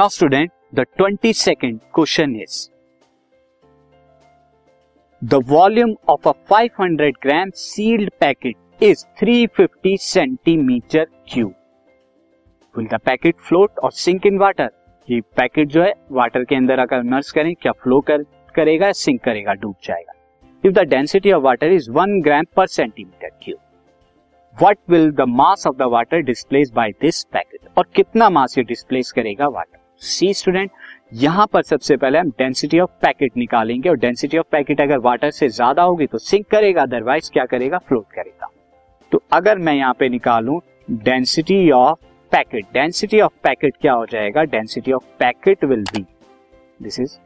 Now student the twenty second question is the volume of a 500 gram sealed packet is 350 centimetre cube will the packet float और sink in water ये packet जो है water के अंदर अगर immerse करें, क्या फ्लो कर, करेगा सिंक करेगा, डूब जाएगा। If the density of water is one gram per centimetre cube what will the mass of the water displace by this packet और कितना मास ये डिस्प्लेस करेगा वाटर सी स्टूडेंट यहाँ पर सबसे पहले हम डेंसिटी ऑफ़ पैकेट निकालेंगे और डेंसिटी ऑफ़ पैकेट अगर वाटर से ज़्यादा होगी तो सिंक करेगा अदरवाइज़ क्या करेगा? फ्लोट करेगा। तो अगर मैं यहाँ पे निकालूं density of packet density of packet क्या हो जाएगा? Density of packet will be this is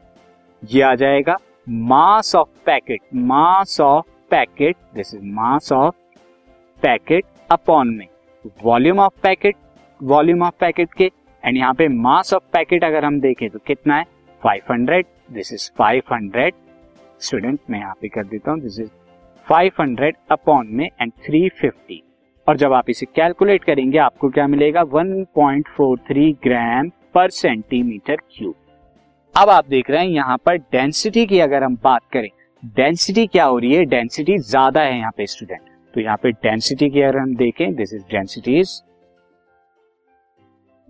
ये आ जाएगा mass of packet mass of packet this is mass of packet upon में volume of packet volume of packet के and यहाँ पे मास ऑफ़ पैकेट अगर हम देखें तो कितना है? 500 दिस इज़ 500 स्टूडेंट मैं यहाँ पे कर देता हूँ दिस इज़ 500 अपॉन में एंड 350 और जब आप इसे कैलकुलेट करेंगे, आपको क्या मिलेगा? 1.43 ग्राम पर सेंटीमीटर क्यूब अब आप देख रहे हैं, यहाँ पर डेंसिटी की अगर हम बात करें डेंसिटी क्या हो रही है? डेंसिटी ज़्यादा है यहाँ पे स्टूडेंट तो यहाँ पे डेंसिटी की अगर हम देखें this is density is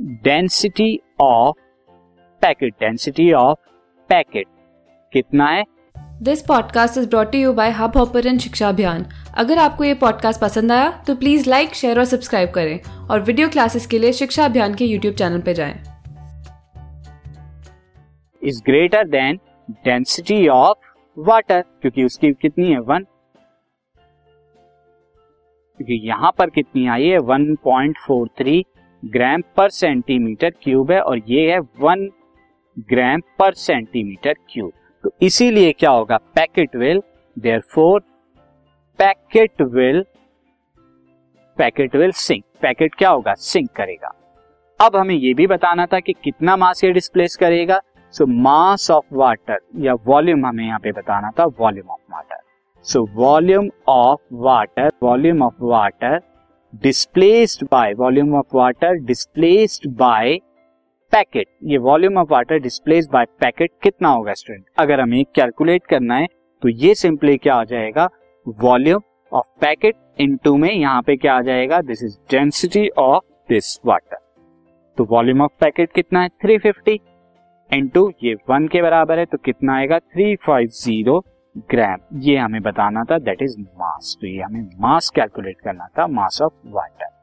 density of packet density of packet कितना है? This podcast is brought you by Hubhopper Shiksha Abhiyan अगर आपको ये पॉडकास्ट पसंद आया तो प्लीज़ लाइक शेयर और सब्सक्राइब करें और वीडियो क्लासेस के लिए शिक्षा अभियान के यूट्यूब चैनल पर जाएँ। Is greater than density of water क्योंकि उसकी कितनी है? वन क्योंकि यहाँ पर कितनी आई है? 1.43 ग्राम पर सेंटीमीटर क्यूब है और ये है one gram per centimetre cube. तो इसीलिए क्या होगा? Packet will therefore packet will packet will sink. Packet क्या होगा? सिंक करेगा। अब हमें यह भी बताना था कि कितना मास ये डिस्प्लेस करेगा। सो मास ऑफ़ वाटर या वॉल्यूम हमें यहाँ पे बताना था volume of water so volume of water volume of water displaced by volume of water displaced by packet ये volume of water displaced by packet कितना होगा स्टूडेंट अगर हमें कैलकुलेट करना है तो ये सिंपली क्या आ जाएगा? वॉल्यूम ऑफ़ पैकेट इनटू में यहाँ पे क्या आ जाएगा? This is density of this water तो वॉल्यूम ऑफ़ पैकेट कितना है? 350 इनटू ये वन के बराबर है तो कितना आएगा? 350 ग्राम ये हमें बताना था दैट इज़ मास तो ये हमें मास कैलकुलेट करना था मास ऑफ़ वाटर